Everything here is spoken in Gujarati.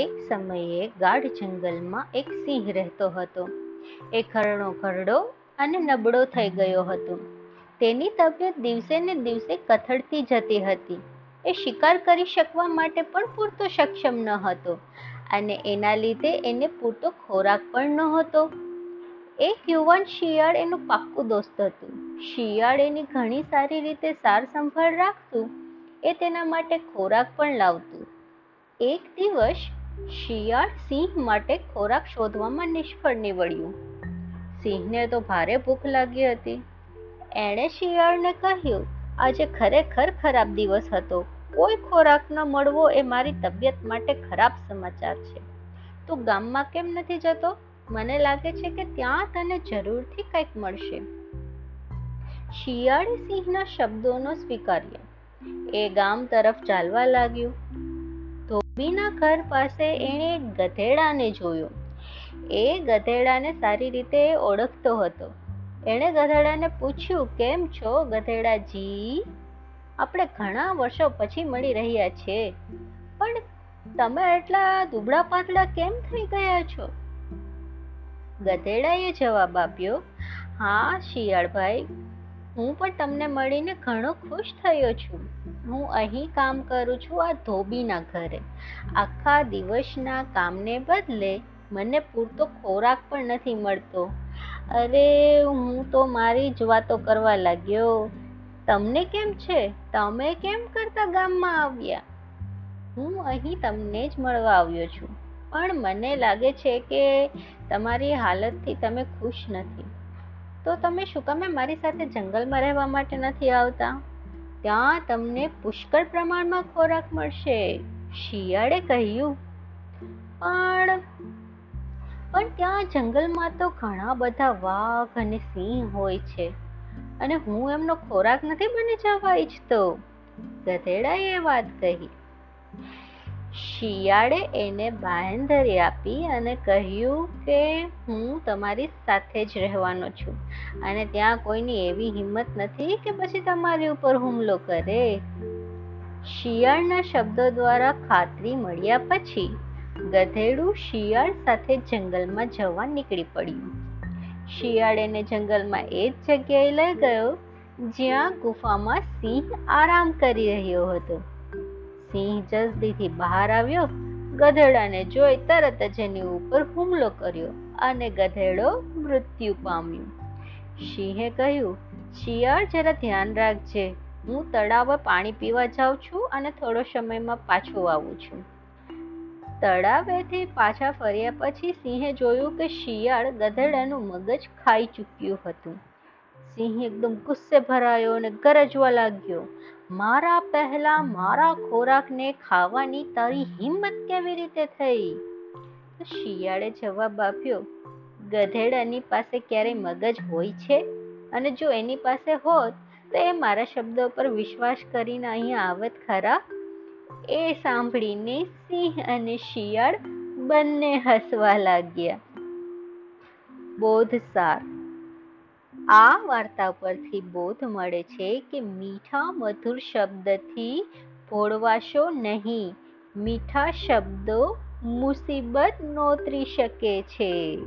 એક સમયે ગાઢ જંગલમાં એક સિંહ રહેતો હતો. એ ખરણો ખરડો અને નબળો થઈ ગયો હતો. તેની તબિયત દિવસે ને દિવસે કથળતી જતી હતી. એ શિકાર કરી શકવા માટે પણ પૂરતો સક્ષમ ન હતો અને એના લીધે એને પૂરતો ખોરાક પણ નહોતો. એક યુવાન શિયાળ એનું પાક્કું દોસ્ત હતું. શિયાળ એની ઘણી સારી રીતે સાર સંભાળ રાખતું, એ તેના માટે ખોરાક પણ લાવતું. એક દિવસ શિયાળ સિંહ માટે ખોરાક શોધવામાં નિષ્ફળ નીવડ્યું. સિંહને તો ભારે ભૂખ લાગી હતી. એણે શિયાળને કહ્યું, આજે ખરેખર ખરાબ દિવસ હતો. કોઈ ખોરાક ન મળવો એ મારી તબિયત માટે ખરાબ સમાચાર છે. તું ગામમાં કેમ નથી જતો? મને લાગે છે કે ત્યાં તને જરૂરથી કંઈક મળશે. શિયાળે સિંહના શબ્દોનો સ્વીકાર્યો. એ ગામ તરફ ચાલવા લાગ્યું. ધોબીના ઘર પાસે એણે ગધેડાને જોયો. એ ગધેડાને સારી રીતે ઓળખતો હતો. એણે ગધેડાને પૂછ્યું, કેમ છો ગધેડાજી? આપણે ઘણા વર્ષો પછી મળી રહ્યા છે, પણ તમે એટલા દુબળા પાતળા કેમ થઈ ગયા છો? ગધેડાએ જવાબ આપ્યો, હા શિયાળભાઈ, હું પણ તમને મળીને ઘણો ખુશ થયો છું. હું અહીં કામ કરું છું આ ધોબીના ઘરે. આખા દિવસના કામને બદલે મને પૂરતો ખોરાક પણ નથી મળતો. અરે, હું તો મારી જ વાતો કરવા લાગ્યો. તમને કેમ છે? તમે કેમ કરતા ગામમાં આવ્યા? હું અહીં તમને જ મળવા આવ્યો છું. પણ મને લાગે છે કે તમારી હાલતથી તમે ખુશ નથી. તો તમે શું કામે મારી સાથે જંગલમાં રહેવા માટે નથી આવતા? ત્યાં તમને પુષ્કળ પ્રમાણમાં ખોરાક મળશે, શિયાળે કહ્યું. પણ પણ ત્યાં જંગલમાં તો ઘણા બધા વાઘ અને સિંહ હોય છે અને હું એમનો ખોરાક નથી બની જવા ઈચ્છતો. ગધેડાએ વાત કહી. શિયાળે એને બાંહેધરી આપી અને કહ્યું કે હું તમારી સાથે જ રહેવાનો છું. અને ત્યાં કોઈની એવી હિંમત નથી કે પછી તમારી ઉપર હુમલો કરે. શિયાળના શબ્દો દ્વારા ખાતરી મળ્યા પછી ગધેડું શિયાળ સાથે જંગલમાં જવા નીકળી પડ્યું. શિયાળ એને જંગલમાં એ જ જગ્યાએ લઈ ગયો જ્યાં ગુફામાં સિંહ આરામ કરી રહ્યો હતો. સિંહ જલ્દીથી બહાર આવ્યો. ગધેડાને જોઈ તરત જ એની ઉપર હુમલો કર્યો અને ગધેડો મૃત્યુ પામ્યો. સિંહે કહ્યું, શિયાળ, જરા ધ્યાન રાખજે. હું તળાવ પાણી પીવા જાઉં છું અને થોડો સમયમાં પાછો આવું છું. તળાવેથી પાછા ફર્યા પછી સિંહે જોયું કે શિયાળ ગધેડાનું મગજ ખાઈ ચૂક્યું હતું. સિંહ એકદમ ગુસ્સે ભરાયો અને ગરજવા લાગ્યો. મારા પહેલા મારા ખોરાકને ખાવાની તારી હિંમત કેવી રીતે થઈ? શિયાળે જવાબ આપ્યો ગધેડાની પાસે ક્યારેય મગજ હોય છે? અને જો એની પાસે હોત તો એ મારા શબ્દો પર વિશ્વાસ કરીને અહીંયા આવત ખરા? એ સાંભળીને સિંહ અને શિયાળ બંને હસવા લાગ્યા. બોધસાર આ વાર્તા પરથી બોધ મળે છે કે મીઠા મધુર શબ્દથી ભોળવાશો નહીં. મીઠા શબ્દો મુસીબત નોતરી શકે છે.